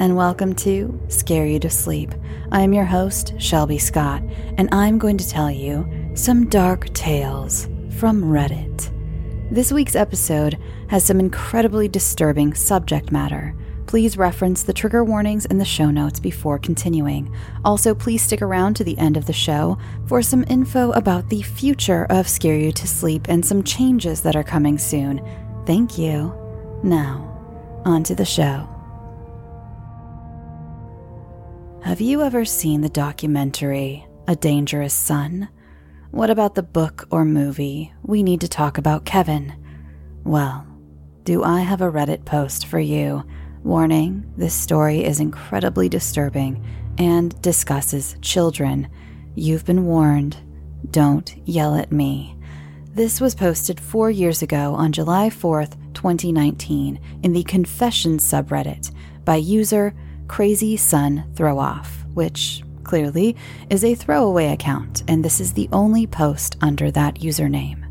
and welcome to Scare You to Sleep. I am your host, Shelby Scott, and I'm going to tell you some dark tales from Reddit. This week's episode has some incredibly disturbing subject matter. Please reference the trigger warnings in the show notes before continuing. Also, please stick around to the end of the show for some info about the future of Scare You to Sleep and some changes that are coming soon. Thank you. Now, on to the show. Have you ever seen the documentary A Dangerous Son? What about the book or movie We Need to Talk About Kevin? Well, do I have a Reddit post for you? Warning this story is incredibly disturbing and discusses children. You've been warned. Don't yell at me. This was posted four years ago on July 4th, 2019, in the Confessions subreddit by user Crazy Sun Throw Off, which clearly is a throwaway account, and this is the only post under that username.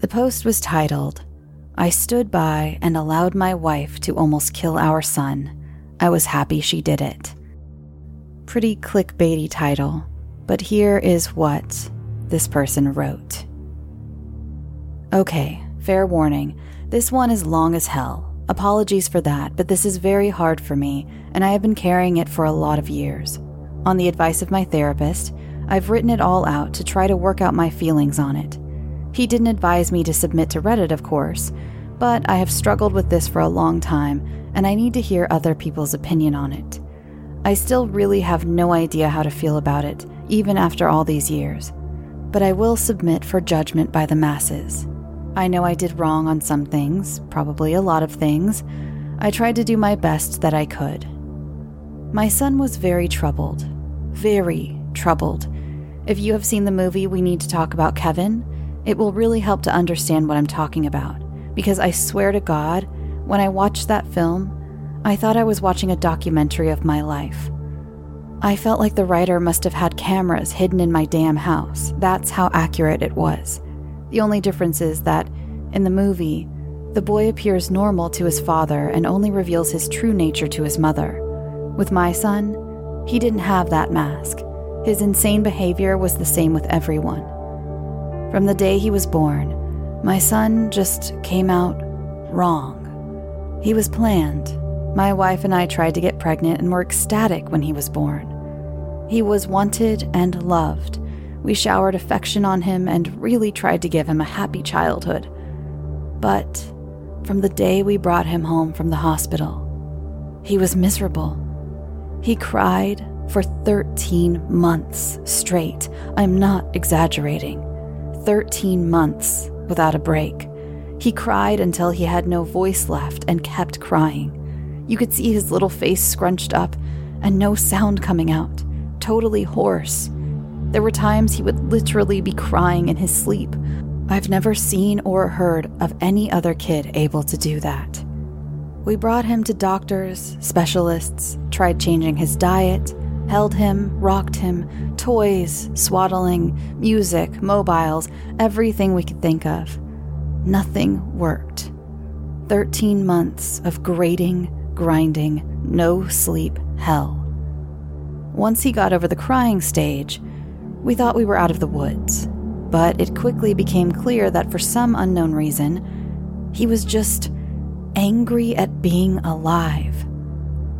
The post was titled, I stood by and allowed my wife to almost kill our son. I was happy she did it. Pretty clickbaity title, but here is what this person wrote. Okay, fair warning. This one is long as hell. Apologies for that, but this is very hard for me, and I have been carrying it for a lot of years. On the advice of my therapist, I've written it all out to try to work out my feelings on it. He didn't advise me to submit to Reddit, of course, but I have struggled with this for a long time, and I need to hear other people's opinion on it. I still really have no idea how to feel about it, even after all these years. But I will submit for judgment by the masses. I know I did wrong on some things, probably a lot of things. I tried to do my best that I could. My son was very troubled. Very troubled. If you have seen the movie We Need to Talk About Kevin, it will really help to understand what I'm talking about. Because I swear to God, when I watched that film, I thought I was watching a documentary of my life. I felt like the writer must have had cameras hidden in my damn house. That's how accurate it was. The only difference is that, in the movie, the boy appears normal to his father and only reveals his true nature to his mother. With my son, he didn't have that mask. His insane behavior was the same with everyone. From the day he was born, my son just came out wrong. He was planned. My wife and I tried to get pregnant and were ecstatic when he was born. He was wanted and loved we showered affection on him and really tried to give him a happy childhood. But from the day we brought him home from the hospital, he was miserable. He cried for 13 months straight. I'm not exaggerating. 13 months without a break. He cried until he had no voice left and kept crying. You could see his little face scrunched up and no sound coming out, totally hoarse. There were times he would literally be crying in his sleep. I've never seen or heard of any other kid able to do that. We brought him to doctors, specialists, tried changing his diet, held him, rocked him, toys, swaddling, music, mobiles, everything we could think of. Nothing worked. 13 months of grating, grinding, no sleep hell. Once he got over the crying stage, we thought we were out of the woods, but it quickly became clear that for some unknown reason, he was just angry at being alive.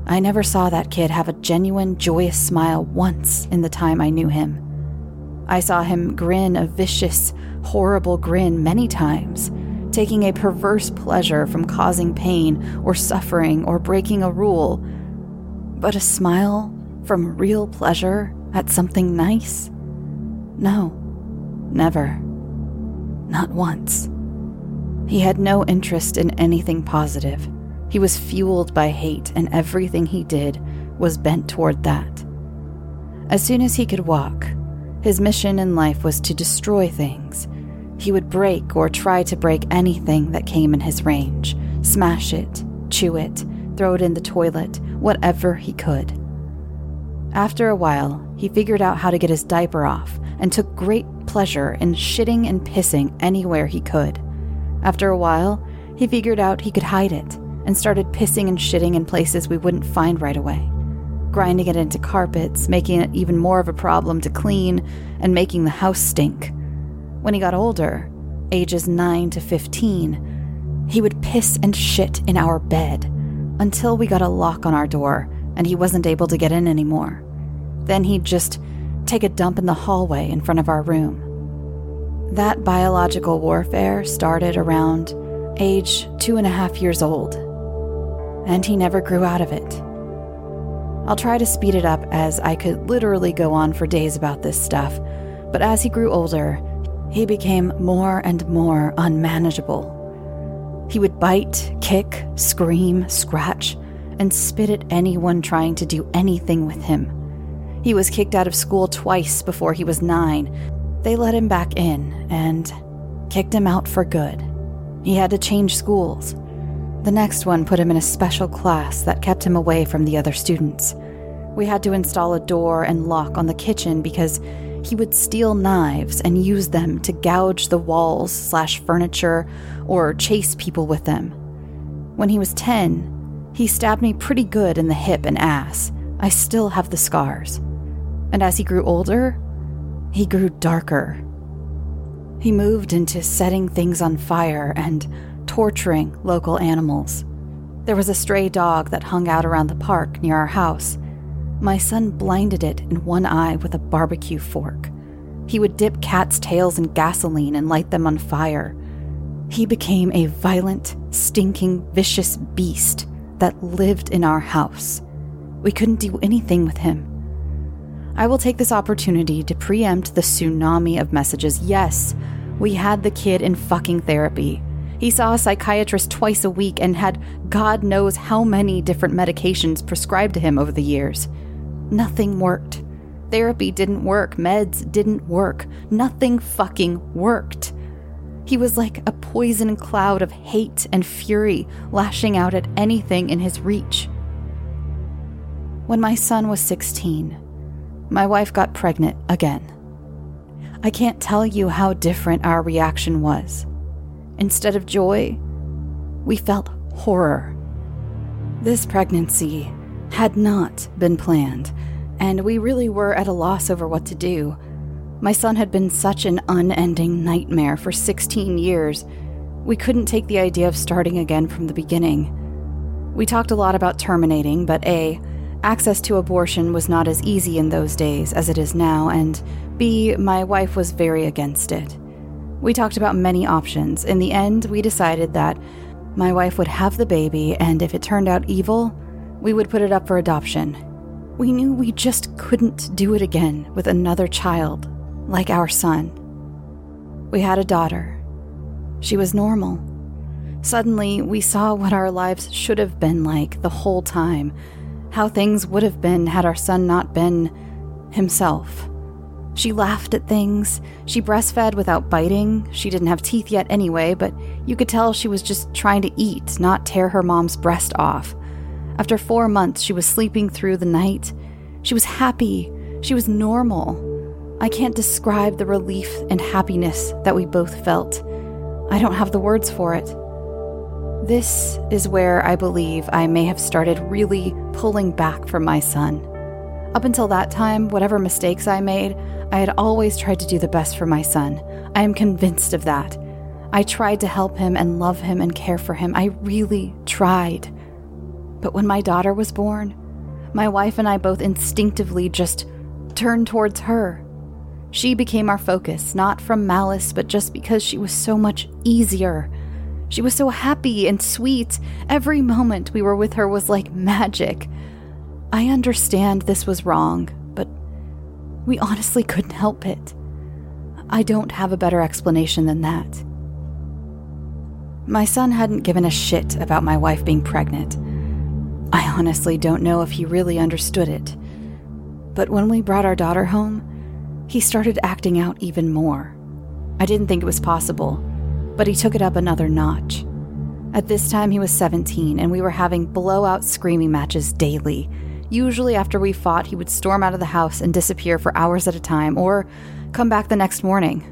I never saw that kid have a genuine, joyous smile once in the time I knew him. I saw him grin a vicious, horrible grin many times, taking a perverse pleasure from causing pain or suffering or breaking a rule. But a smile from real pleasure at something nice? No, never. Not once. He had no interest in anything positive. He was fueled by hate, and everything he did was bent toward that. As soon as he could walk, his mission in life was to destroy things. He would break or try to break anything that came in his range, smash it, chew it, throw it in the toilet, whatever he could. After a while, he figured out how to get his diaper off and took great pleasure in shitting and pissing anywhere he could. After a while, he figured out he could hide it and started pissing and shitting in places we wouldn't find right away. Grinding it into carpets, making it even more of a problem to clean, and making the house stink. When he got older, ages 9 to 15, he would piss and shit in our bed until we got a lock on our door and he wasn't able to get in anymore. Then he'd just take a dump in the hallway in front of our room. That biological warfare started around age two and a half years old, and he never grew out of it. I'll try to speed it up as I could literally go on for days about this stuff, but as he grew older, he became more and more unmanageable. He would bite, kick, scream, scratch, and spit at anyone trying to do anything with him. He was kicked out of school twice before he was nine. They let him back in and kicked him out for good. He had to change schools. The next one put him in a special class that kept him away from the other students. We had to install a door and lock on the kitchen because he would steal knives and use them to gouge the walls slash furniture or chase people with them. When he was 10, he stabbed me pretty good in the hip and ass. I still have the scars. And as he grew older, he grew darker. He moved into setting things on fire and torturing local animals. There was a stray dog that hung out around the park near our house. My son blinded it in one eye with a barbecue fork. He would dip cats' tails in gasoline and light them on fire. He became a violent, stinking, vicious beast that lived in our house. We couldn't do anything with him. I will take this opportunity to preempt the tsunami of messages. Yes, we had the kid in fucking therapy. He saw a psychiatrist twice a week and had God knows how many different medications prescribed to him over the years. Nothing worked. Therapy didn't work. Meds didn't work. Nothing fucking worked. He was like a poison cloud of hate and fury lashing out at anything in his reach. When my son was 16, my wife got pregnant again. I can't tell you how different our reaction was. Instead of joy, we felt horror. This pregnancy had not been planned, and we really were at a loss over what to do. My son had been such an unending nightmare for 16 years. We couldn't take the idea of starting again from the beginning. We talked a lot about terminating, but A, access to abortion was not as easy in those days as it is now, and B, my wife was very against it. We talked about many options. In the end, we decided that my wife would have the baby, and if it turned out evil, we would put it up for adoption. We knew we just couldn't do it again with another child like our son. We had a daughter. She was normal. Suddenly, we saw what our lives should have been like the whole time, how things would have been had our son not been himself. She laughed at things. She breastfed without biting. She didn't have teeth yet anyway, but you could tell she was just trying to eat, not tear her mom's breast off. After four months, she was sleeping through the night. She was happy. She was normal. I can't describe the relief and happiness that we both felt. I don't have the words for it. This is where I believe I may have started really pulling back from my son. Up until that time, whatever mistakes I made, I had always tried to do the best for my son. I am convinced of that. I tried to help him and love him and care for him. I really tried. But when my daughter was born, my wife and I both instinctively just turned towards her. She became our focus, not from malice, but just because she was so much easier. She was so happy and sweet. Every moment we were with her was like magic. I understand this was wrong, but we honestly couldn't help it. I don't have a better explanation than that. My son hadn't given a shit about my wife being pregnant. I honestly don't know if he really understood it. But when we brought our daughter home, he started acting out even more. I didn't think it was possible, but he took it up another notch. At this time, he was 17, and we were having blowout screaming matches daily. Usually, after we fought, he would storm out of the house and disappear for hours at a time, or come back the next morning.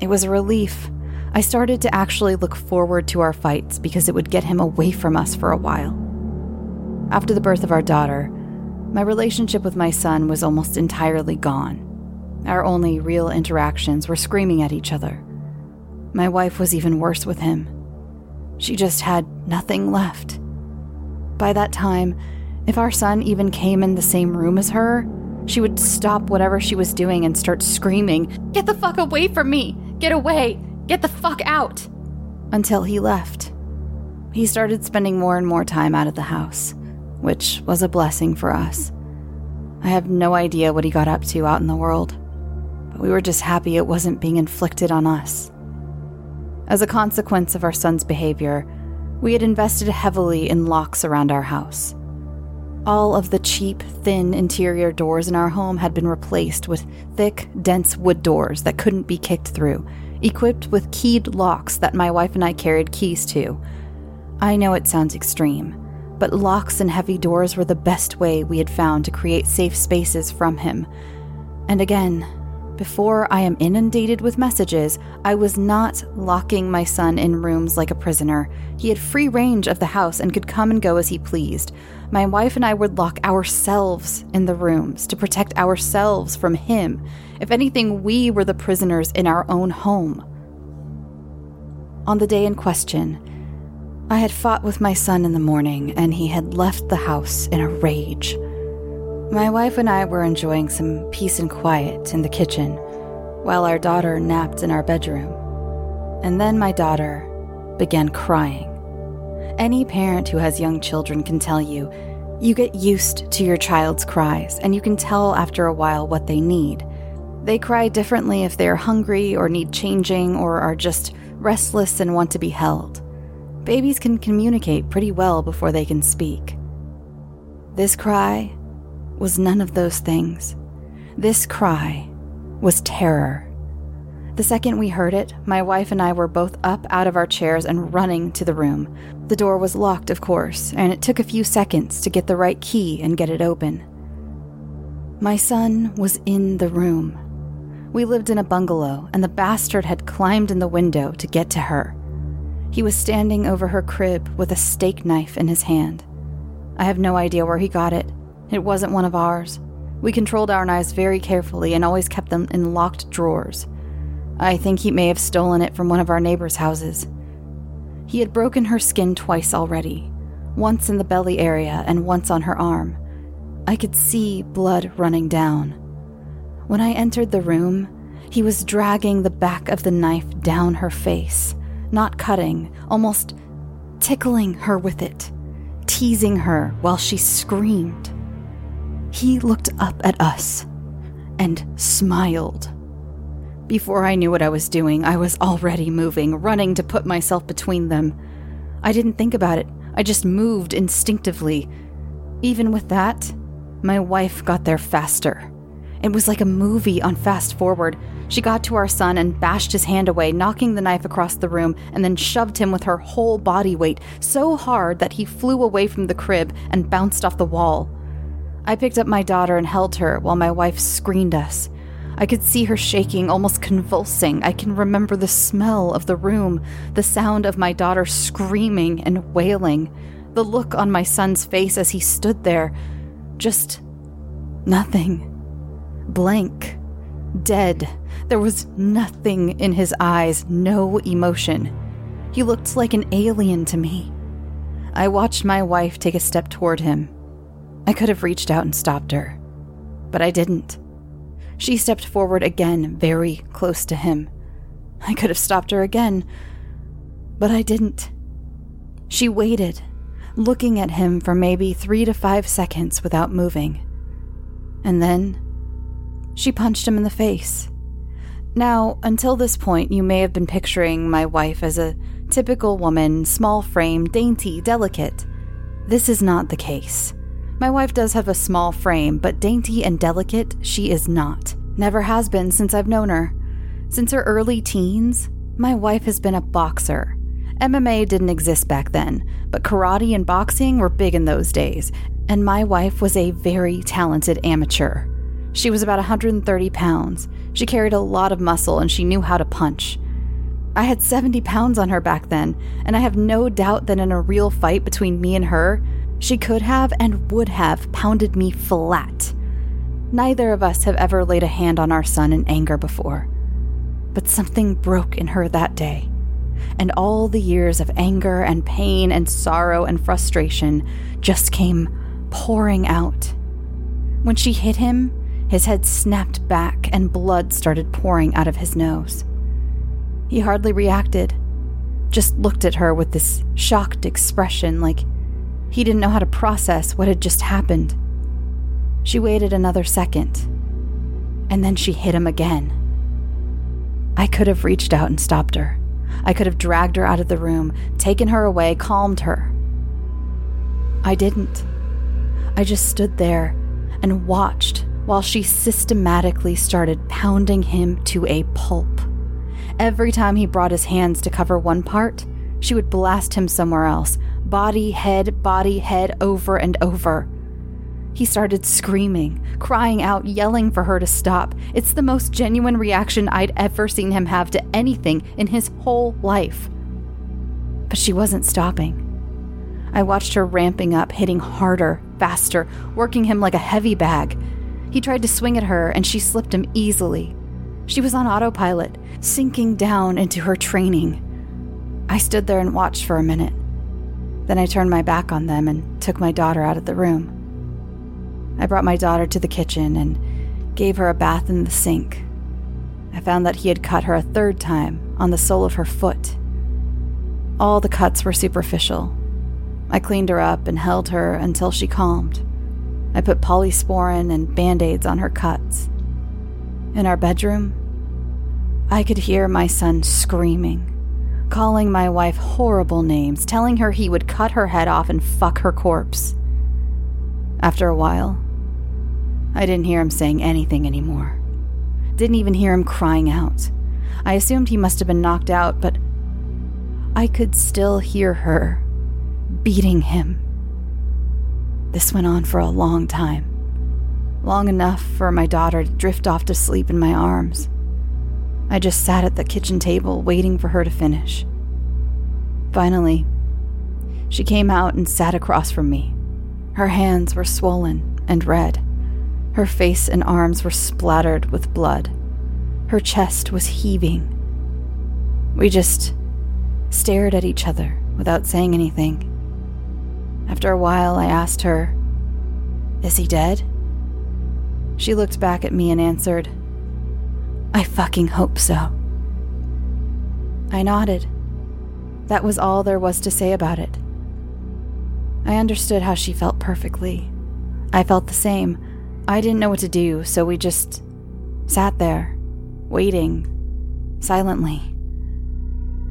It was a relief. I started to actually look forward to our fights because it would get him away from us for a while. After the birth of our daughter, my relationship with my son was almost entirely gone. Our only real interactions were screaming at each other. My wife was even worse with him. She just had nothing left. By that time, if our son even came in the same room as her, she would stop whatever she was doing and start screaming, Get the fuck away from me! Get away! Get the fuck out! Until he left. He started spending more and more time out of the house, which was a blessing for us. I have no idea what he got up to out in the world, we were just happy it wasn't being inflicted on us. As a consequence of our son's behavior, we had invested heavily in locks around our house. All of the cheap, thin interior doors in our home had been replaced with thick, dense wood doors that couldn't be kicked through equipped with keyed locks that my wife and I carried keys to. I know it sounds extreme, but locks and heavy doors were the best way we had found to create safe spaces from him. And again, before I am inundated with messages, I was not locking my son in rooms like a prisoner. He had free range of the house and could come and go as he pleased. My wife and I would lock ourselves in the rooms to protect ourselves from him. If anything, we were the prisoners in our own home. On the day in question, I had fought with my son in the morning and he had left the house in a rage. My wife and I were enjoying some peace and quiet in the kitchen while our daughter napped in our bedroom. And then my daughter began crying. Any parent who has young children can tell you, you get used to your child's cries, and you can tell after a while what they need. They cry differently if they are hungry or need changing or are just restless and want to be held. Babies can communicate pretty well before they can speak. This cry was none of those things. This cry was terror. The second we heard it, my wife and I were both up out of our chairs and running to the room. The door was locked, of course, and it took a few seconds to get the right key and get it open. My son was in the room. We lived in a bungalow, and the bastard had climbed in the window to get to her. He was standing over her crib with a steak knife in his hand. I have no idea where he got it, it wasn't one of ours. We controlled our knives very carefully and always kept them in locked drawers. I think he may have stolen it from one of our neighbors' houses. He had broken her skin twice already, once in the belly area and once on her arm. I could see blood running down. When I entered the room, he was dragging the back of the knife down her face, not cutting, almost tickling her with it, teasing her while she screamed. He looked up at us and smiled. Before I knew what I was doing, I was already moving, running to put myself between them. I didn't think about it, I just moved instinctively. Even with that, my wife got there faster. It was like a movie on fast forward. She got to our son and bashed his hand away, knocking the knife across the room, and then shoved him with her whole body weight so hard that he flew away from the crib and bounced off the wall. I picked up my daughter and held her while my wife screened us. I could see her shaking, almost convulsing. I can remember the smell of the room, the sound of my daughter screaming and wailing, the look on my son's face as he stood there. Just nothing. Blank. Dead. There was nothing in his eyes, no emotion. He looked like an alien to me. I watched my wife take a step toward him. I could have reached out and stopped her, but I didn't. She stepped forward again, very close to him. I could have stopped her again, but I didn't. She waited, looking at him for maybe three to five seconds without moving. And then she punched him in the face. Now, until this point, you may have been picturing my wife as a typical woman, small frame, dainty, delicate. This is not the case. My wife does have a small frame, but dainty and delicate, she is not. Never has been since I've known her. Since her early teens, my wife has been a boxer. MMA didn't exist back then, but karate and boxing were big in those days, and my wife was a very talented amateur. She was about 130 pounds. She carried a lot of muscle and she knew how to punch. I had 70 pounds on her back then, and I have no doubt that in a real fight between me and her, she could have and would have pounded me flat. Neither of us have ever laid a hand on our son in anger before. But something broke in her that day, and all the years of anger and pain and sorrow and frustration just came pouring out. When she hit him, his head snapped back and blood started pouring out of his nose. He hardly reacted, just looked at her with this shocked expression like he didn't know how to process what had just happened. She waited another second, and then she hit him again. I could have reached out and stopped her. I could have dragged her out of the room, taken her away, calmed her. I didn't. I just stood there and watched while she systematically started pounding him to a pulp. Every time he brought his hands to cover one part, she would blast him somewhere else, body, head, body, head, over and over. He started screaming, crying out, yelling for her to stop. It's the most genuine reaction I'd ever seen him have to anything in his whole life. But she wasn't stopping. I watched her ramping up, hitting harder, faster, working him like a heavy bag. He tried to swing at her, and she slipped him easily. She was on autopilot, sinking down into her training. I stood there and watched for a minute. Then I turned my back on them and took my daughter out of the room. I brought my daughter to the kitchen and gave her a bath in the sink. I found that he had cut her a third time on the sole of her foot. All the cuts were superficial. I cleaned her up and held her until she calmed. I put polysporin and band aids on her cuts. In our bedroom, I could hear my son screaming calling my wife horrible names, telling her he would cut her head off and fuck her corpse. After a while, I didn't hear him saying anything anymore. Didn't even hear him crying out. I assumed he must have been knocked out, but I could still hear her beating him. This went on for a long time. Long enough for my daughter to drift off to sleep in my arms. I just sat at the kitchen table waiting for her to finish. Finally, she came out and sat across from me. Her hands were swollen and red. Her face and arms were splattered with blood. Her chest was heaving. We just stared at each other without saying anything. After a while, I asked her, Is he dead? She looked back at me and answered, I fucking hope so. I nodded. That was all there was to say about it. I understood how she felt perfectly. I felt the same. I didn't know what to do, so we just sat there, waiting, silently.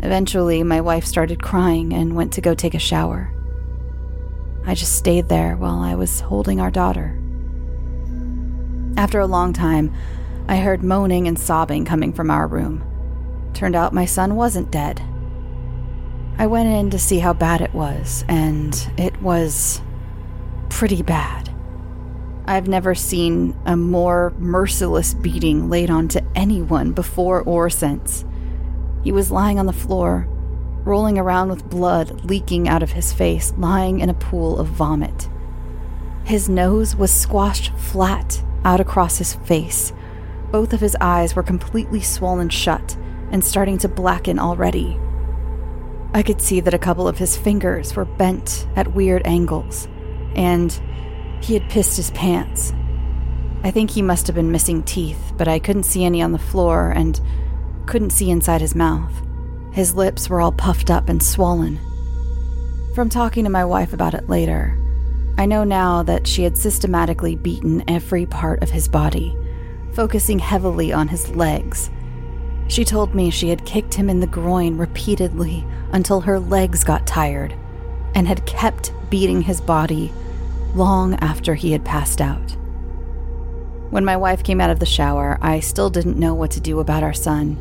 Eventually, my wife started crying and went to go take a shower. I just stayed there while I was holding our daughter. After a long time, I heard moaning and sobbing coming from our room. Turned out my son wasn't dead. I went in to see how bad it was, and it was pretty bad. I've never seen a more merciless beating laid onto anyone before or since. He was lying on the floor, rolling around with blood leaking out of his face, lying in a pool of vomit. His nose was squashed flat out across his face, both of his eyes were completely swollen shut and starting to blacken already. I could see that a couple of his fingers were bent at weird angles, and he had pissed his pants. I think he must have been missing teeth, but I couldn't see any on the floor and couldn't see inside his mouth. His lips were all puffed up and swollen. From talking to my wife about it later, I know now that she had systematically beaten every part of his body focusing heavily on his legs. She told me she had kicked him in the groin repeatedly until her legs got tired, and had kept beating his body long after he had passed out. When my wife came out of the shower, I still didn't know what to do about our son.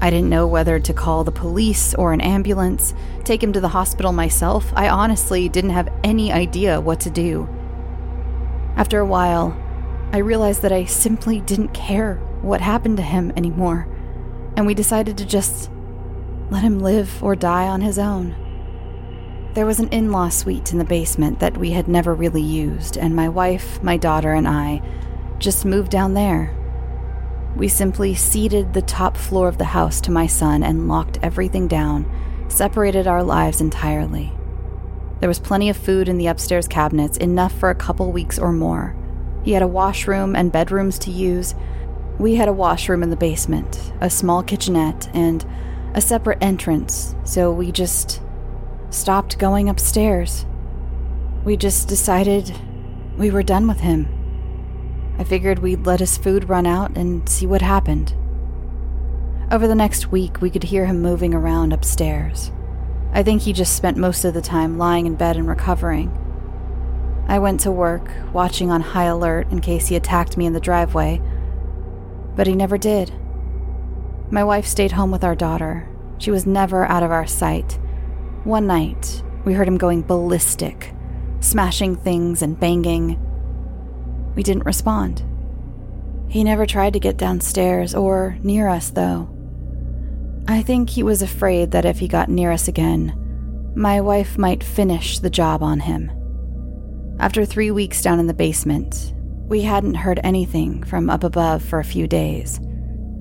I didn't know whether to call the police or an ambulance, take him to the hospital myself. I honestly didn't have any idea what to do. After a while, I realized that I simply didn't care what happened to him anymore, and we decided to just let him live or die on his own. There was an in law suite in the basement that we had never really used, and my wife, my daughter, and I just moved down there. We simply ceded the top floor of the house to my son and locked everything down, separated our lives entirely. There was plenty of food in the upstairs cabinets, enough for a couple weeks or more. He had a washroom and bedrooms to use. We had a washroom in the basement, a small kitchenette, and a separate entrance, so we just stopped going upstairs. We just decided we were done with him. I figured we'd let his food run out and see what happened. Over the next week, we could hear him moving around upstairs. I think he just spent most of the time lying in bed and recovering. I went to work, watching on high alert in case he attacked me in the driveway, but he never did. My wife stayed home with our daughter. She was never out of our sight, one night, we heard him going ballistic, smashing things and banging. We didn't respond. He never tried to get downstairs or near us, though. I think he was afraid that if he got near us again, my wife might finish the job on him. After three weeks down in the basement, we hadn't heard anything from up above for a few days,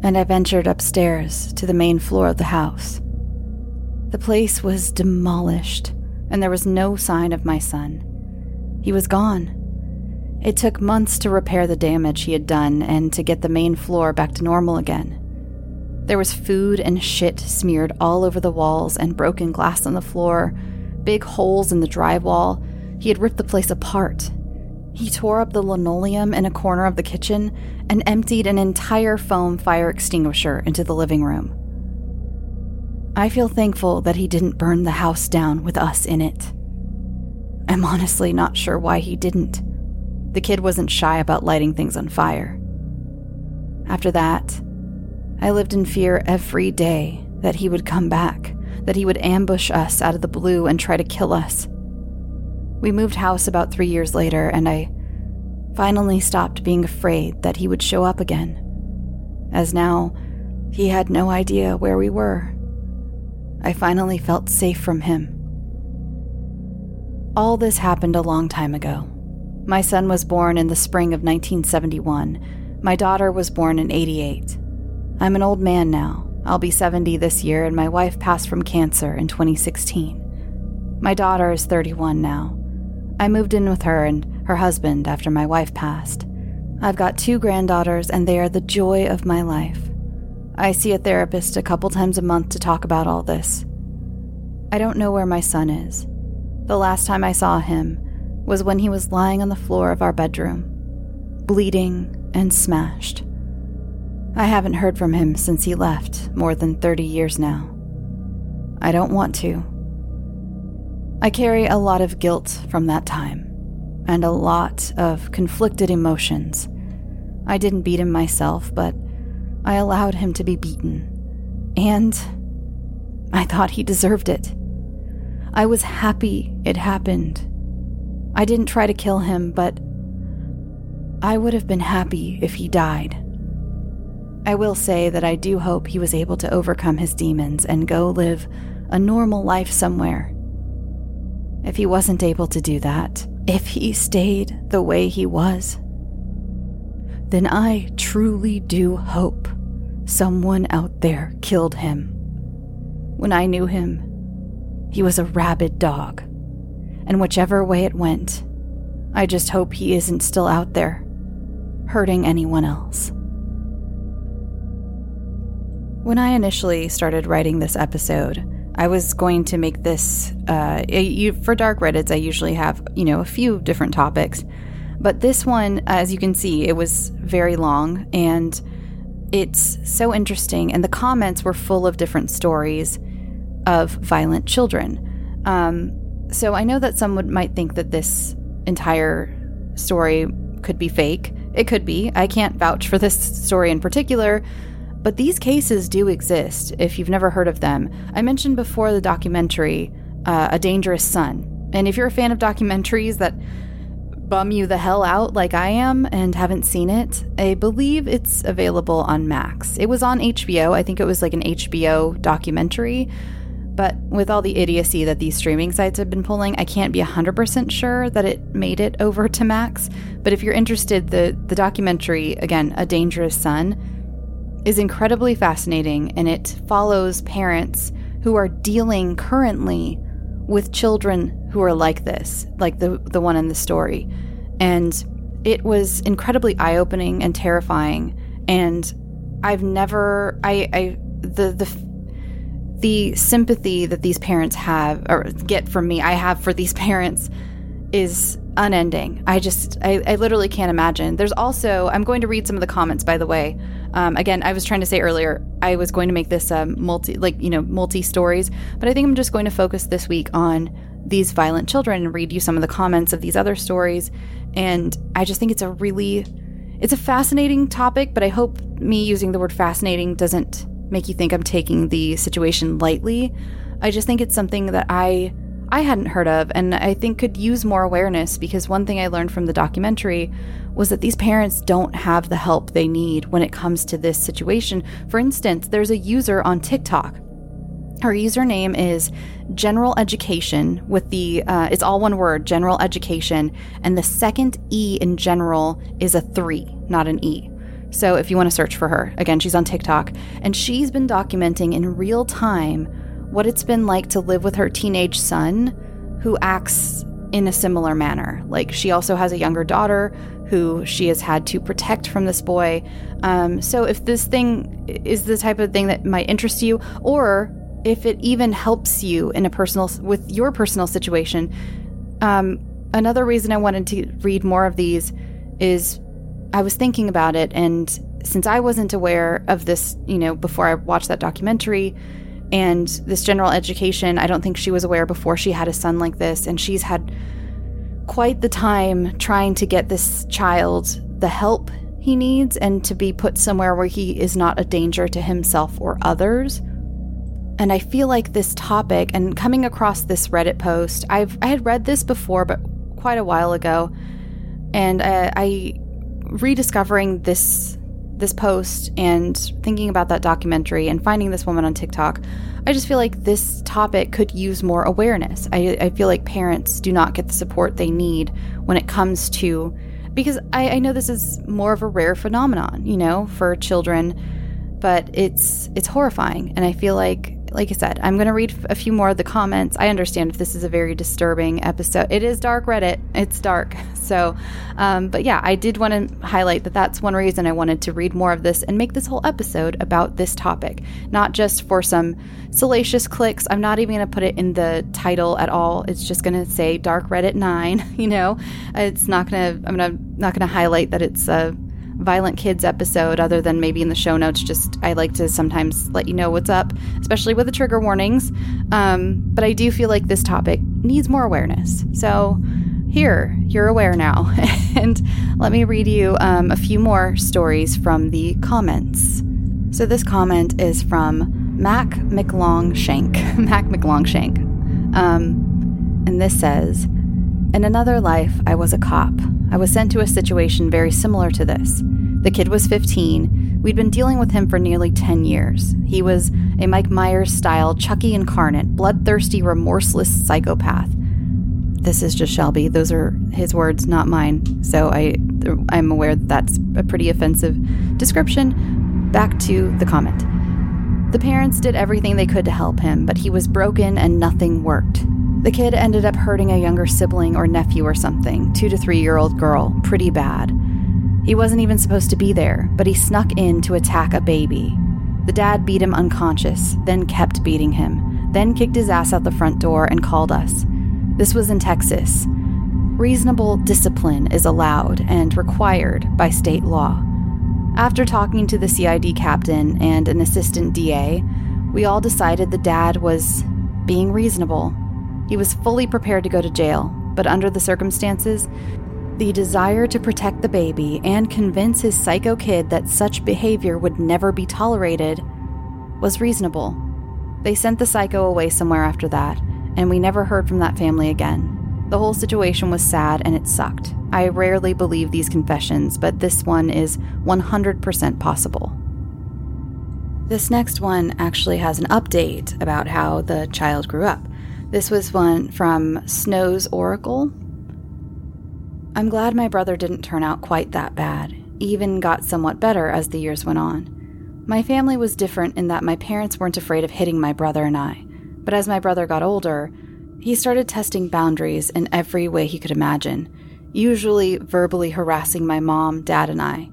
and I ventured upstairs to the main floor of the house. The place was demolished, and there was no sign of my son. He was gone. It took months to repair the damage he had done and to get the main floor back to normal again. There was food and shit smeared all over the walls and broken glass on the floor, big holes in the drywall. He had ripped the place apart. He tore up the linoleum in a corner of the kitchen and emptied an entire foam fire extinguisher into the living room. I feel thankful that he didn't burn the house down with us in it. I'm honestly not sure why he didn't. The kid wasn't shy about lighting things on fire. After that, I lived in fear every day that he would come back, that he would ambush us out of the blue and try to kill us. We moved house about three years later, and I finally stopped being afraid that he would show up again, as now he had no idea where we were. I finally felt safe from him. All this happened a long time ago. My son was born in the spring of 1971. My daughter was born in 88. I'm an old man now. I'll be 70 this year, and my wife passed from cancer in 2016. My daughter is 31 now. I moved in with her and her husband after my wife passed. I've got two granddaughters, and they are the joy of my life. I see a therapist a couple times a month to talk about all this. I don't know where my son is. The last time I saw him was when he was lying on the floor of our bedroom, bleeding and smashed. I haven't heard from him since he left more than 30 years now. I don't want to. I carry a lot of guilt from that time and a lot of conflicted emotions. I didn't beat him myself, but I allowed him to be beaten. And I thought he deserved it. I was happy it happened. I didn't try to kill him, but I would have been happy if he died. I will say that I do hope he was able to overcome his demons and go live a normal life somewhere. If he wasn't able to do that, if he stayed the way he was, then I truly do hope someone out there killed him. When I knew him, he was a rabid dog. And whichever way it went, I just hope he isn't still out there, hurting anyone else. When I initially started writing this episode, I was going to make this uh, for dark reddits. I usually have you know a few different topics, but this one, as you can see, it was very long and it's so interesting. And the comments were full of different stories of violent children. Um, so I know that someone might think that this entire story could be fake. It could be. I can't vouch for this story in particular, but these cases do exist if you've never heard of them. I mentioned before the documentary, uh, A Dangerous Son. And if you're a fan of documentaries that bum you the hell out like I am and haven't seen it, I believe it's available on Max. It was on HBO. I think it was like an HBO documentary. But with all the idiocy that these streaming sites have been pulling, I can't be 100% sure that it made it over to Max. But if you're interested, the, the documentary, again, A Dangerous Son, is incredibly fascinating and it follows parents who are dealing currently with children who are like this, like the the one in the story. And it was incredibly eye-opening and terrifying and I've never I I the the the sympathy that these parents have or get from me I have for these parents is unending. I just, I, I, literally can't imagine. There's also, I'm going to read some of the comments, by the way. Um, again, I was trying to say earlier, I was going to make this um, multi, like, you know, multi stories, but I think I'm just going to focus this week on these violent children and read you some of the comments of these other stories. And I just think it's a really, it's a fascinating topic, but I hope me using the word fascinating doesn't make you think I'm taking the situation lightly. I just think it's something that I I hadn't heard of and I think could use more awareness because one thing I learned from the documentary was that these parents don't have the help they need when it comes to this situation. For instance, there's a user on TikTok. Her username is General Education with the, uh, it's all one word, General Education, and the second E in general is a three, not an E. So if you want to search for her, again, she's on TikTok, and she's been documenting in real time what it's been like to live with her teenage son who acts in a similar manner. Like, she also has a younger daughter who she has had to protect from this boy. Um, so, if this thing is the type of thing that might interest you, or if it even helps you in a personal with your personal situation, um, another reason I wanted to read more of these is I was thinking about it, and since I wasn't aware of this, you know, before I watched that documentary, and this general education, I don't think she was aware before she had a son like this. And she's had quite the time trying to get this child the help he needs and to be put somewhere where he is not a danger to himself or others. And I feel like this topic and coming across this Reddit post, I've I had read this before, but quite a while ago, and I, I rediscovering this this post and thinking about that documentary and finding this woman on TikTok, I just feel like this topic could use more awareness. I, I feel like parents do not get the support they need when it comes to, because I, I know this is more of a rare phenomenon, you know, for children, but it's it's horrifying, and I feel like like I said, I'm going to read a few more of the comments. I understand if this is a very disturbing episode. It is dark Reddit. It's dark. So, um, but yeah, I did want to highlight that that's one reason I wanted to read more of this and make this whole episode about this topic, not just for some salacious clicks. I'm not even going to put it in the title at all. It's just going to say dark Reddit 9, you know. It's not going to I'm to not going to highlight that it's a violent kids episode other than maybe in the show notes just i like to sometimes let you know what's up especially with the trigger warnings. Um, but i do feel like this topic needs more awareness. So here you're aware now. And let me read you um, a few more stories from the comments. So this comment is from mac mclongshank mac mclongshank um, and this says in another life i was a cop I was sent to a situation very similar to this. The kid was 15. We'd been dealing with him for nearly 10 years. He was a Mike Myers style Chucky incarnate, bloodthirsty, remorseless psychopath. This is just Shelby. Those are his words, not mine. So I, I'm aware that that's a pretty offensive description. Back to the comment. The parents did everything they could to help him, but he was broken and nothing worked. The kid ended up hurting a younger sibling or nephew or something, two to three year old girl, pretty bad. He wasn't even supposed to be there, but he snuck in to attack a baby. The dad beat him unconscious, then kept beating him, then kicked his ass out the front door and called us. This was in Texas. Reasonable discipline is allowed and required by state law. After talking to the CID captain and an assistant DA, we all decided the dad was being reasonable he was fully prepared to go to jail, but under the circumstances, the desire to protect the baby and convince his psycho kid that such behavior would never be tolerated was reasonable. They sent the psycho away somewhere after that, and we never heard from that family again. The whole situation was sad and it sucked. I rarely believe these confessions, but this one is 100% possible. This next one actually has an update about how the child grew up. This was one from Snow's Oracle. I'm glad my brother didn't turn out quite that bad, even got somewhat better as the years went on. My family was different in that my parents weren't afraid of hitting my brother and I, but as my brother got older, he started testing boundaries in every way he could imagine, usually verbally harassing my mom, dad, and I.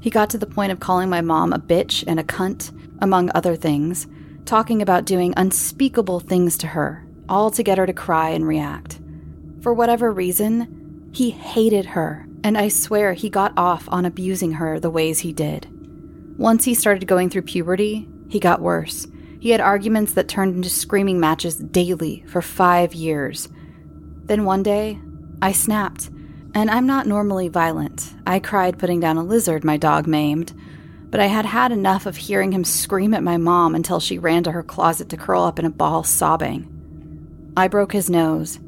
He got to the point of calling my mom a bitch and a cunt, among other things, talking about doing unspeakable things to her, all to get her to cry and react. For whatever reason, he hated her, and I swear he got off on abusing her the ways he did. Once he started going through puberty, he got worse he had arguments that turned into screaming matches daily for five years. Then one day, I snapped. And I'm not normally violent. I cried putting down a lizard my dog maimed. But I had had enough of hearing him scream at my mom until she ran to her closet to curl up in a ball, sobbing. I broke his nose.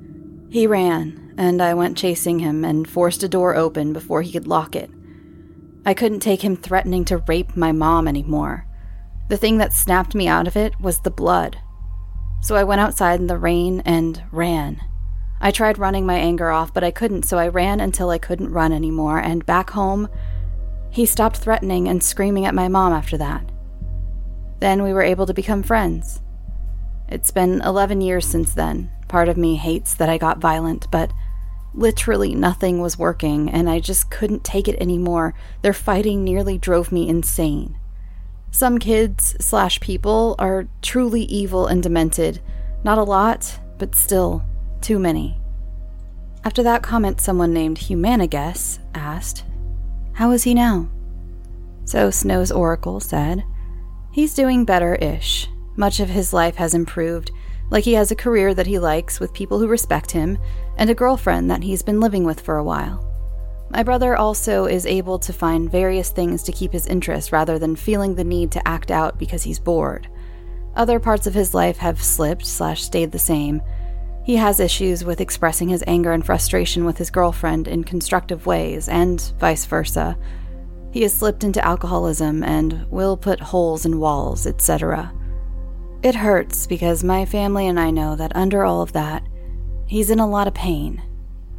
He ran, and I went chasing him and forced a door open before he could lock it. I couldn't take him threatening to rape my mom anymore. The thing that snapped me out of it was the blood. So I went outside in the rain and ran. I tried running my anger off, but I couldn't, so I ran until I couldn't run anymore, and back home, he stopped threatening and screaming at my mom after that. Then we were able to become friends. It's been 11 years since then. Part of me hates that I got violent, but literally nothing was working, and I just couldn't take it anymore. Their fighting nearly drove me insane. Some kids slash people are truly evil and demented. Not a lot, but still, too many. After that comment, someone named Humanigus asked, How is he now? So Snow's Oracle said, He's doing better ish. Much of his life has improved, like he has a career that he likes with people who respect him, and a girlfriend that he's been living with for a while. My brother also is able to find various things to keep his interest rather than feeling the need to act out because he's bored. Other parts of his life have slipped slash stayed the same. He has issues with expressing his anger and frustration with his girlfriend in constructive ways, and vice versa. He has slipped into alcoholism and will put holes in walls, etc. It hurts because my family and I know that under all of that, he's in a lot of pain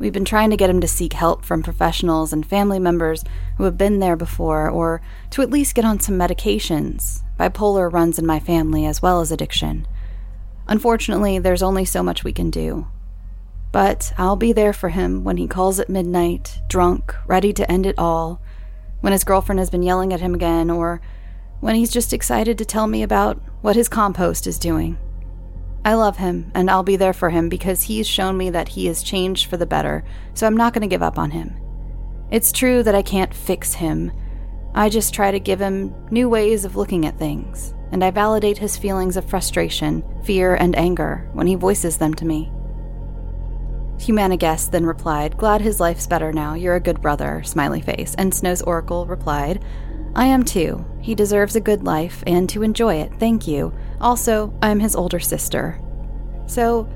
We've been trying to get him to seek help from professionals and family members who have been there before, or to at least get on some medications. Bipolar runs in my family as well as addiction. Unfortunately, there's only so much we can do. But I'll be there for him when he calls at midnight, drunk, ready to end it all, when his girlfriend has been yelling at him again, or when he's just excited to tell me about what his compost is doing. I love him, and I'll be there for him because he's shown me that he has changed for the better, so I'm not going to give up on him. It's true that I can't fix him. I just try to give him new ways of looking at things, and I validate his feelings of frustration, fear, and anger when he voices them to me. Humanigus then replied, Glad his life's better now. You're a good brother, smiley face. And Snow's Oracle replied, I am too. He deserves a good life and to enjoy it. Thank you. Also, I'm his older sister. So,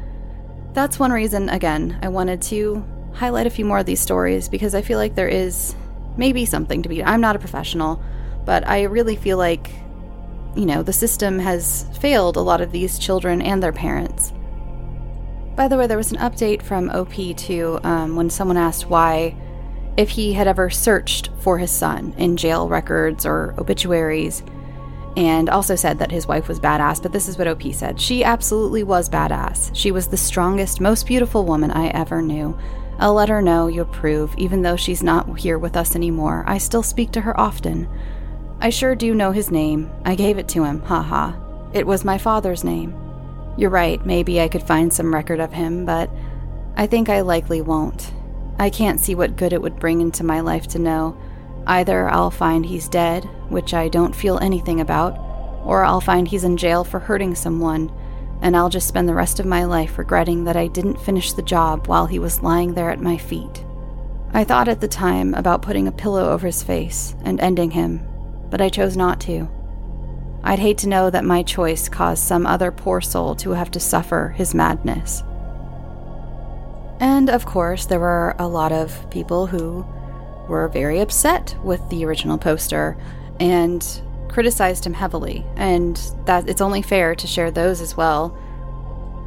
that's one reason, again, I wanted to highlight a few more of these stories because I feel like there is maybe something to be. I'm not a professional, but I really feel like, you know, the system has failed a lot of these children and their parents. By the way, there was an update from OP too um, when someone asked why if he had ever searched for his son in jail records or obituaries, and also said that his wife was badass. But this is what OP said She absolutely was badass. She was the strongest, most beautiful woman I ever knew. I'll let her know you approve, even though she's not here with us anymore. I still speak to her often. I sure do know his name. I gave it to him, haha. It was my father's name. You're right, maybe I could find some record of him, but I think I likely won't. I can't see what good it would bring into my life to know. Either I'll find he's dead, which I don't feel anything about, or I'll find he's in jail for hurting someone, and I'll just spend the rest of my life regretting that I didn't finish the job while he was lying there at my feet. I thought at the time about putting a pillow over his face and ending him, but I chose not to. I'd hate to know that my choice caused some other poor soul to have to suffer his madness. And of course, there were a lot of people who were very upset with the original poster and criticized him heavily. And that it's only fair to share those as well.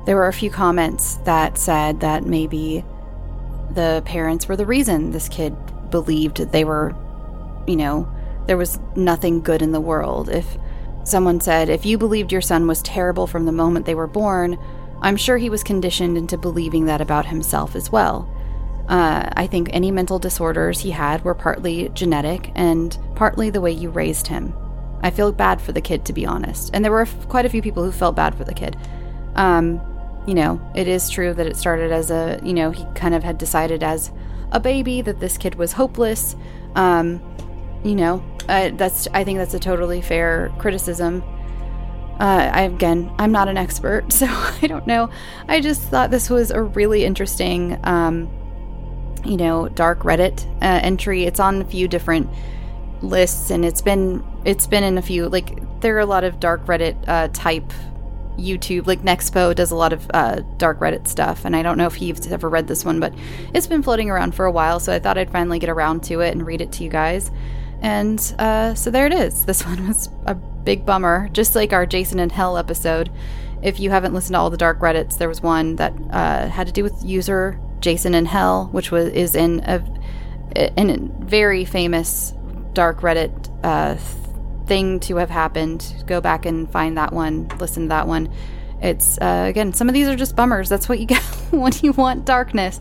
There were a few comments that said that maybe the parents were the reason this kid believed they were, you know, there was nothing good in the world. If someone said, if you believed your son was terrible from the moment they were born, I'm sure he was conditioned into believing that about himself as well. Uh, I think any mental disorders he had were partly genetic and partly the way you raised him. I feel bad for the kid, to be honest. And there were f- quite a few people who felt bad for the kid. Um, you know, it is true that it started as a, you know, he kind of had decided as a baby that this kid was hopeless. Um, you know, uh, that's I think that's a totally fair criticism. Uh, I again, I'm not an expert, so I don't know. I just thought this was a really interesting, um, you know, dark Reddit uh, entry. It's on a few different lists, and it's been it's been in a few. Like there are a lot of dark Reddit uh, type YouTube. Like Nexpo does a lot of uh, dark Reddit stuff, and I don't know if you've ever read this one, but it's been floating around for a while. So I thought I'd finally get around to it and read it to you guys. And uh, so there it is. This one was a big bummer, just like our Jason in Hell episode. If you haven't listened to all the dark Reddits, there was one that uh, had to do with user Jason in Hell, which was is in a in a very famous dark Reddit uh, thing to have happened. Go back and find that one, listen to that one. It's, uh, again, some of these are just bummers. That's what you get when you want darkness.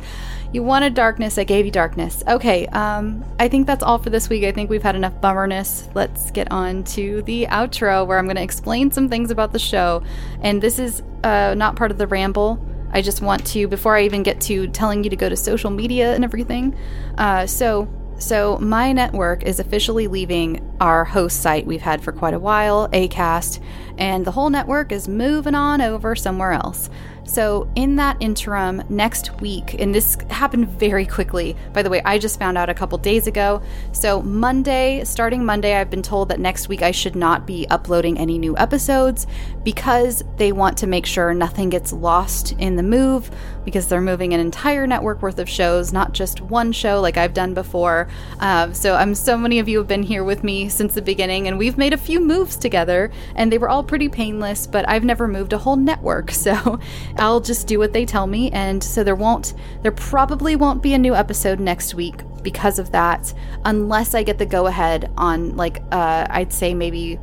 You wanted darkness, I gave you darkness. Okay, um, I think that's all for this week. I think we've had enough bummerness. Let's get on to the outro where I'm going to explain some things about the show. And this is uh, not part of the ramble. I just want to, before I even get to telling you to go to social media and everything. Uh, so, so, my network is officially leaving our host site we've had for quite a while, ACAST, and the whole network is moving on over somewhere else. So, in that interim, next week, and this happened very quickly, by the way, I just found out a couple days ago. So, Monday, starting Monday, I've been told that next week I should not be uploading any new episodes because they want to make sure nothing gets lost in the move because they're moving an entire network worth of shows, not just one show like I've done before. Uh, so, I'm so many of you have been here with me since the beginning, and we've made a few moves together, and they were all pretty painless, but I've never moved a whole network. So, I'll just do what they tell me. And so there won't, there probably won't be a new episode next week because of that, unless I get the go ahead on, like, uh, I'd say maybe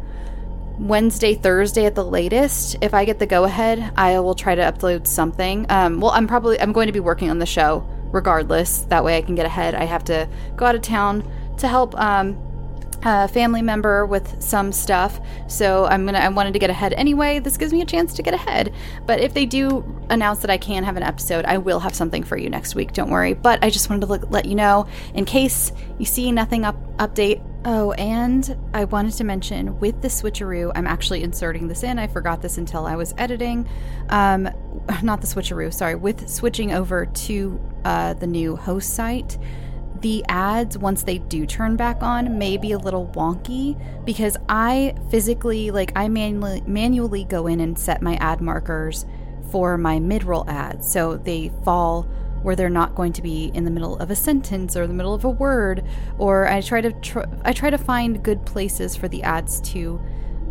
Wednesday, Thursday at the latest. If I get the go ahead, I will try to upload something. Um, well, I'm probably, I'm going to be working on the show regardless. That way I can get ahead. I have to go out of town to help um, a family member with some stuff. So I'm gonna I wanted to get ahead anyway. This gives me a chance to get ahead. But if they do announce that I can have an episode, I will have something for you next week. Don't worry. But I just wanted to look, let you know in case you see nothing up update. Oh, and I wanted to mention with the switcheroo, I'm actually inserting this in. I forgot this until I was editing. Um, not the switcheroo, sorry. With switching over to uh, the new host site the ads, once they do turn back on, may be a little wonky because I physically, like, I manually, manually go in and set my ad markers for my mid roll ads. So they fall where they're not going to be in the middle of a sentence or the middle of a word or i try to tr- i try to find good places for the ads to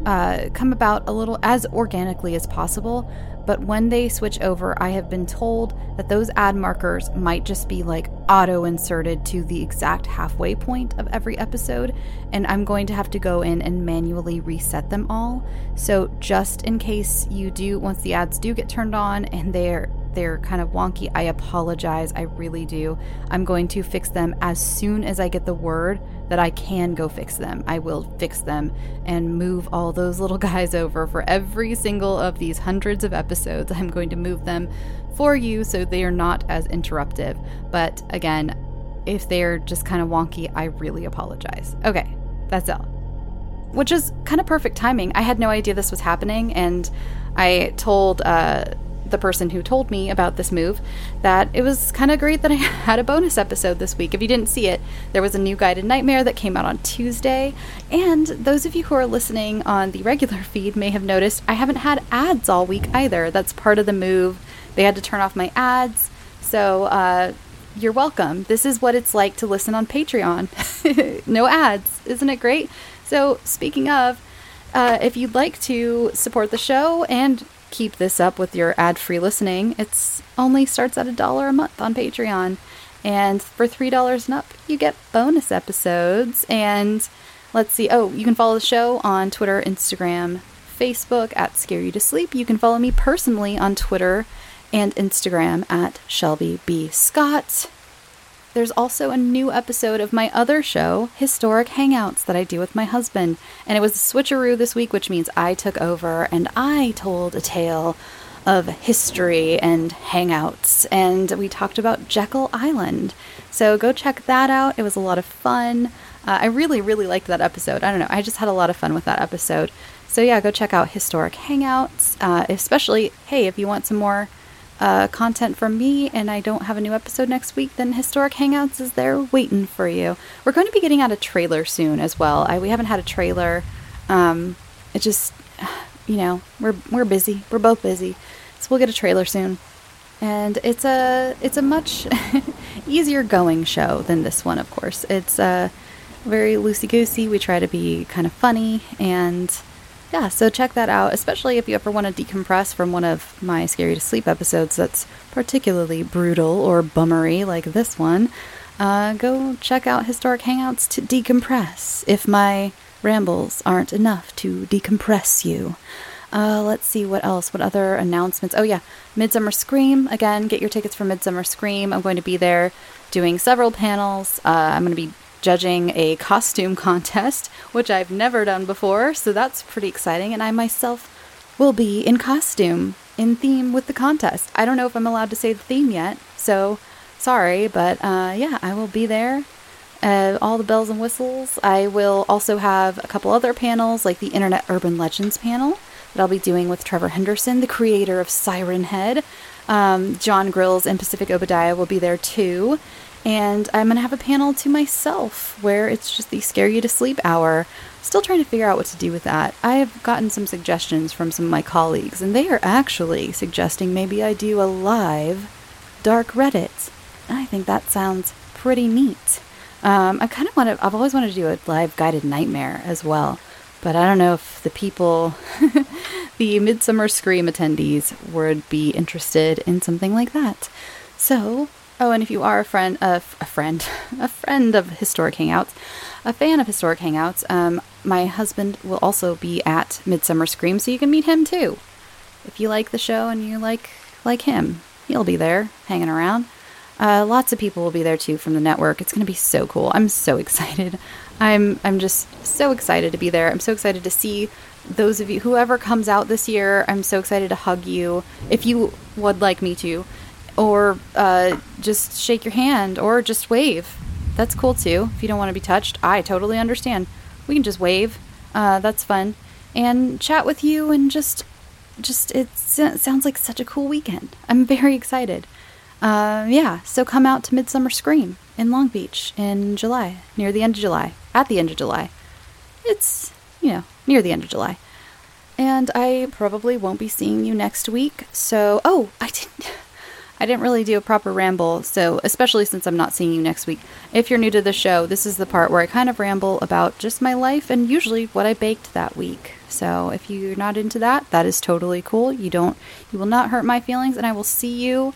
uh, come about a little as organically as possible but when they switch over, I have been told that those ad markers might just be like auto inserted to the exact halfway point of every episode, and I'm going to have to go in and manually reset them all. So, just in case you do, once the ads do get turned on and they're they're kind of wonky, I apologize. I really do. I'm going to fix them as soon as I get the word that I can go fix them. I will fix them and move all those little guys over for every single of these hundreds of episodes. I'm going to move them for you so they are not as interruptive. But again, if they're just kind of wonky, I really apologize. Okay, that's all. Which is kind of perfect timing. I had no idea this was happening, and I told uh, the person who told me about this move that it was kind of great that I had a bonus episode this week. If you didn't see it, there was a new guided nightmare that came out on Tuesday. And those of you who are listening on the regular feed may have noticed I haven't had ads all week either. That's part of the move. They had to turn off my ads So, uh, you're welcome. This is what it's like to listen on Patreon. no ads. Isn't it great? So, speaking of, uh, if you'd like to support the show and keep this up with your ad-free listening, it's only starts at a dollar a month on Patreon. And for $3 and up, you get bonus episodes. And let's see, oh, you can follow the show on Twitter, Instagram, Facebook at Scare You to Sleep. You can follow me personally on Twitter and Instagram at Shelby B. Scott. There's also a new episode of my other show, Historic Hangouts, that I do with my husband. And it was a switcheroo this week, which means I took over and I told a tale of history and hangouts. And we talked about Jekyll Island. So go check that out. It was a lot of fun. Uh, I really, really liked that episode. I don't know. I just had a lot of fun with that episode. So yeah, go check out Historic Hangouts. Uh, especially, hey, if you want some more uh, content from me and I don't have a new episode next week, then Historic Hangouts is there waiting for you. We're going to be getting out a trailer soon as well. I, we haven't had a trailer. Um, it just, you know, we're we're busy. We're both busy, so we'll get a trailer soon. And it's a it's a much easier going show than this one, of course. It's uh, very loosey goosey. We try to be kind of funny and yeah, so check that out, especially if you ever want to decompress from one of my Scare You to Sleep episodes that's particularly brutal or bummery like this one. Uh, go check out Historic Hangouts to decompress if my rambles aren't enough to decompress you. Uh, let's see what else. What other announcements? Oh, yeah. Midsummer Scream. Again, get your tickets for Midsummer Scream. I'm going to be there doing several panels. Uh, I'm going to be judging a costume contest, which I've never done before, so that's pretty exciting. And I myself will be in costume, in theme with the contest. I don't know if I'm allowed to say the theme yet, so sorry, but uh, yeah, I will be there. Uh, all the bells and whistles. I will also have a couple other panels, like the Internet Urban Legends panel that I'll be doing with Trevor Henderson, the creator of Siren Head. Um, John Grills and Pacific Obadiah will be there too. And I'm going to have a panel to myself where it's just the scare you to sleep hour. Still trying to figure out what to do with that. I have gotten some suggestions from some of my colleagues, and they are actually suggesting maybe I do a live dark Reddit. I think that sounds pretty neat. Um, I kind of want to, I've always wanted to do a live guided nightmare as well, but I don't know if the people, the Midsummer Scream attendees, would be interested in something like that. So Oh, and if you are a friend a friend, a friend of Historic Hangouts, a fan of Historic Hangouts, um, my husband will also be at Midsummer Scream, so you can meet him too. If you like the show and you like like him, he'll be there hanging around. Uh, lots of people will be there too from the network. It's going to be so cool. I'm so excited. I'm I'm just so excited to be there. I'm so excited to see those of you whoever comes out this year. I'm so excited to hug you if you would like me to or uh, just shake your hand or just wave. That's cool too. If you don't want to be touched, I totally understand. We can just wave. Uh, that's fun, and chat with you and just, just it sounds like such a cool weekend. I'm very excited. Uh, yeah, so come out to Midsummer Scream in Long Beach in July, near the end of July, at the end of July. It's you know near the end of July. And I probably won't be seeing you next week. So, oh, I didn't. I didn't really do a proper ramble, so especially since I'm not seeing you next week. If you're new to the show, this is the part where I kind of ramble about just my life and usually what I baked that week. So if you're not into that, that is totally cool. You don't you will not hurt my feelings and I will see you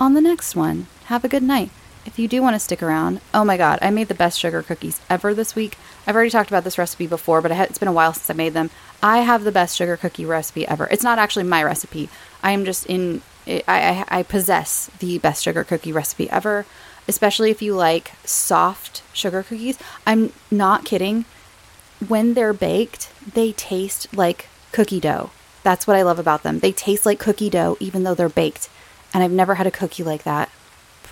on the next one. Have a good night. If you do want to stick around, oh my god, I made the best sugar cookies ever this week. I've already talked about this recipe before, but it's been a while since I made them. I have the best sugar cookie recipe ever. It's not actually my recipe. I am just in it, I, I possess the best sugar cookie recipe ever, especially if you like soft sugar cookies. I'm not kidding. When they're baked, they taste like cookie dough. That's what I love about them. They taste like cookie dough even though they're baked. And I've never had a cookie like that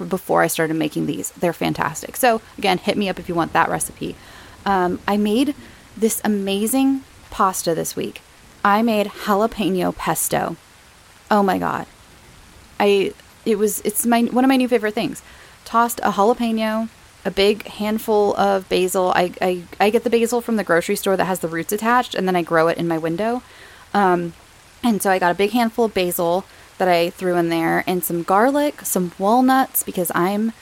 before I started making these. They're fantastic. So, again, hit me up if you want that recipe. Um, I made this amazing pasta this week. I made jalapeno pesto. Oh my God. I it was it's my one of my new favorite things. Tossed a jalapeno, a big handful of basil. I, I, I get the basil from the grocery store that has the roots attached, and then I grow it in my window. Um, and so I got a big handful of basil, that I threw in there, and some garlic, some walnuts, because I'm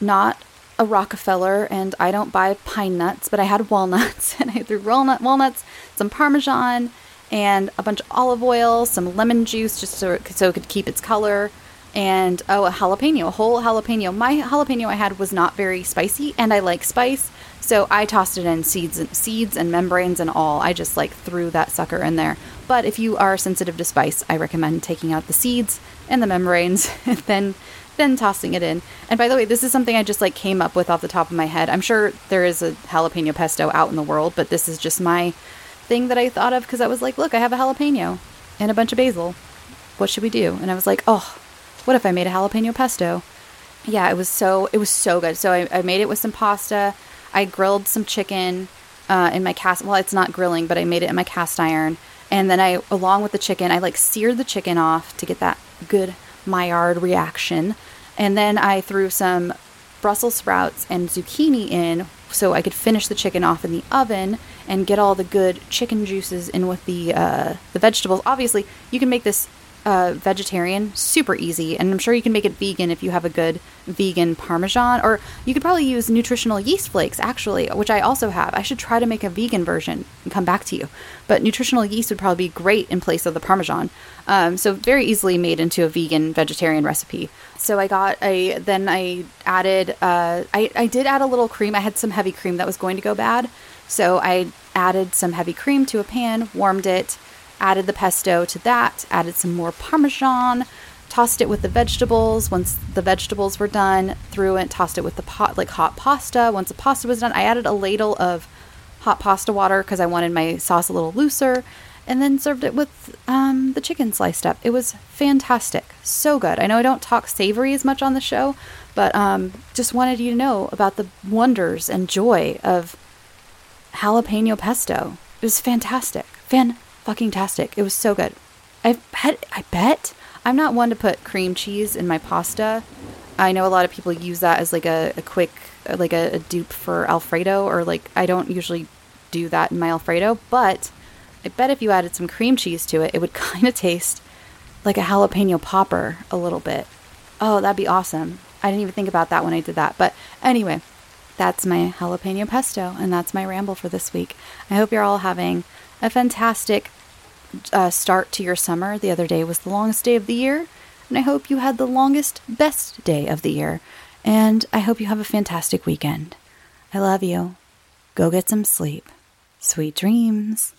not a Rockefeller and I don't buy pine nuts, but I had walnuts, and I threw walnut walnuts, some Parmesan, and a bunch of olive oil, some lemon juice, just so, so it could keep its color, and oh, a jalapeno, a whole jalapeno. My jalapeno I had was not very spicy, and I like spice, so I tossed it in seeds and seeds and membranes and all. I just like threw that sucker in there. But if you are sensitive to spice, I recommend taking out the seeds and the membranes, and then then tossing it in. And by the way, this is something I just like came up with off the top of my head. I'm sure there is a jalapeno pesto out in the world, but this is just my thing that I thought of because I was like, look, I have a jalapeno and a bunch of basil. What should we do? And I was like, oh, what if I made a jalapeno pesto? Yeah, it was so it was so good. So I, I made it with some pasta. I grilled some chicken uh, in my cast. Well, it's not grilling, but I made it in my cast iron. And then I, along with the chicken, I like seared the chicken off to get that good Maillard reaction. And then I threw some Brussels sprouts and zucchini in so I could finish the chicken off in the oven and get all the good chicken juices in with the uh, the vegetables. Obviously, you can make this uh, vegetarian, super easy, and I'm sure you can make it vegan if you have a good vegan parmesan, or you could probably use nutritional yeast flakes, actually, which I also have. I should try to make a vegan version and come back to you. But nutritional yeast would probably be great in place of the parmesan. Um, so very easily made into a vegan vegetarian recipe. So I got a, then I added, uh, I, I did add a little cream. I had some heavy cream that was going to go bad. So I added some heavy cream to a pan, warmed it added the pesto to that, added some more parmesan, tossed it with the vegetables. Once the vegetables were done, threw it, tossed it with the pot like hot pasta. Once the pasta was done, I added a ladle of hot pasta water because I wanted my sauce a little looser, and then served it with um, the chicken sliced up. It was fantastic, so good. I know I don't talk savory as much on the show, but um, just wanted you to know about the wonders and joy of jalapeno pesto. It was fantastic, fan fucking tastic. It was so good. I bet. I bet. I'm not one to put cream cheese in my pasta. I know a lot of people use that as like a, a quick, like a, a dupe for Alfredo, or like I don't usually do that in my Alfredo, but I bet if you added some cream cheese to it, it would kind of taste like a jalapeno popper a little bit. Oh, that'd be awesome. I didn't even think about that when I did that. But anyway, that's my jalapeno pesto, and that's my ramble for this week. I hope you're all having a fantastic uh, start to your summer. The other day was the longest day of the year, and I hope you had the longest, best day of the year. And I hope you have a fantastic weekend. I love you. Go get some sleep. Sweet dreams.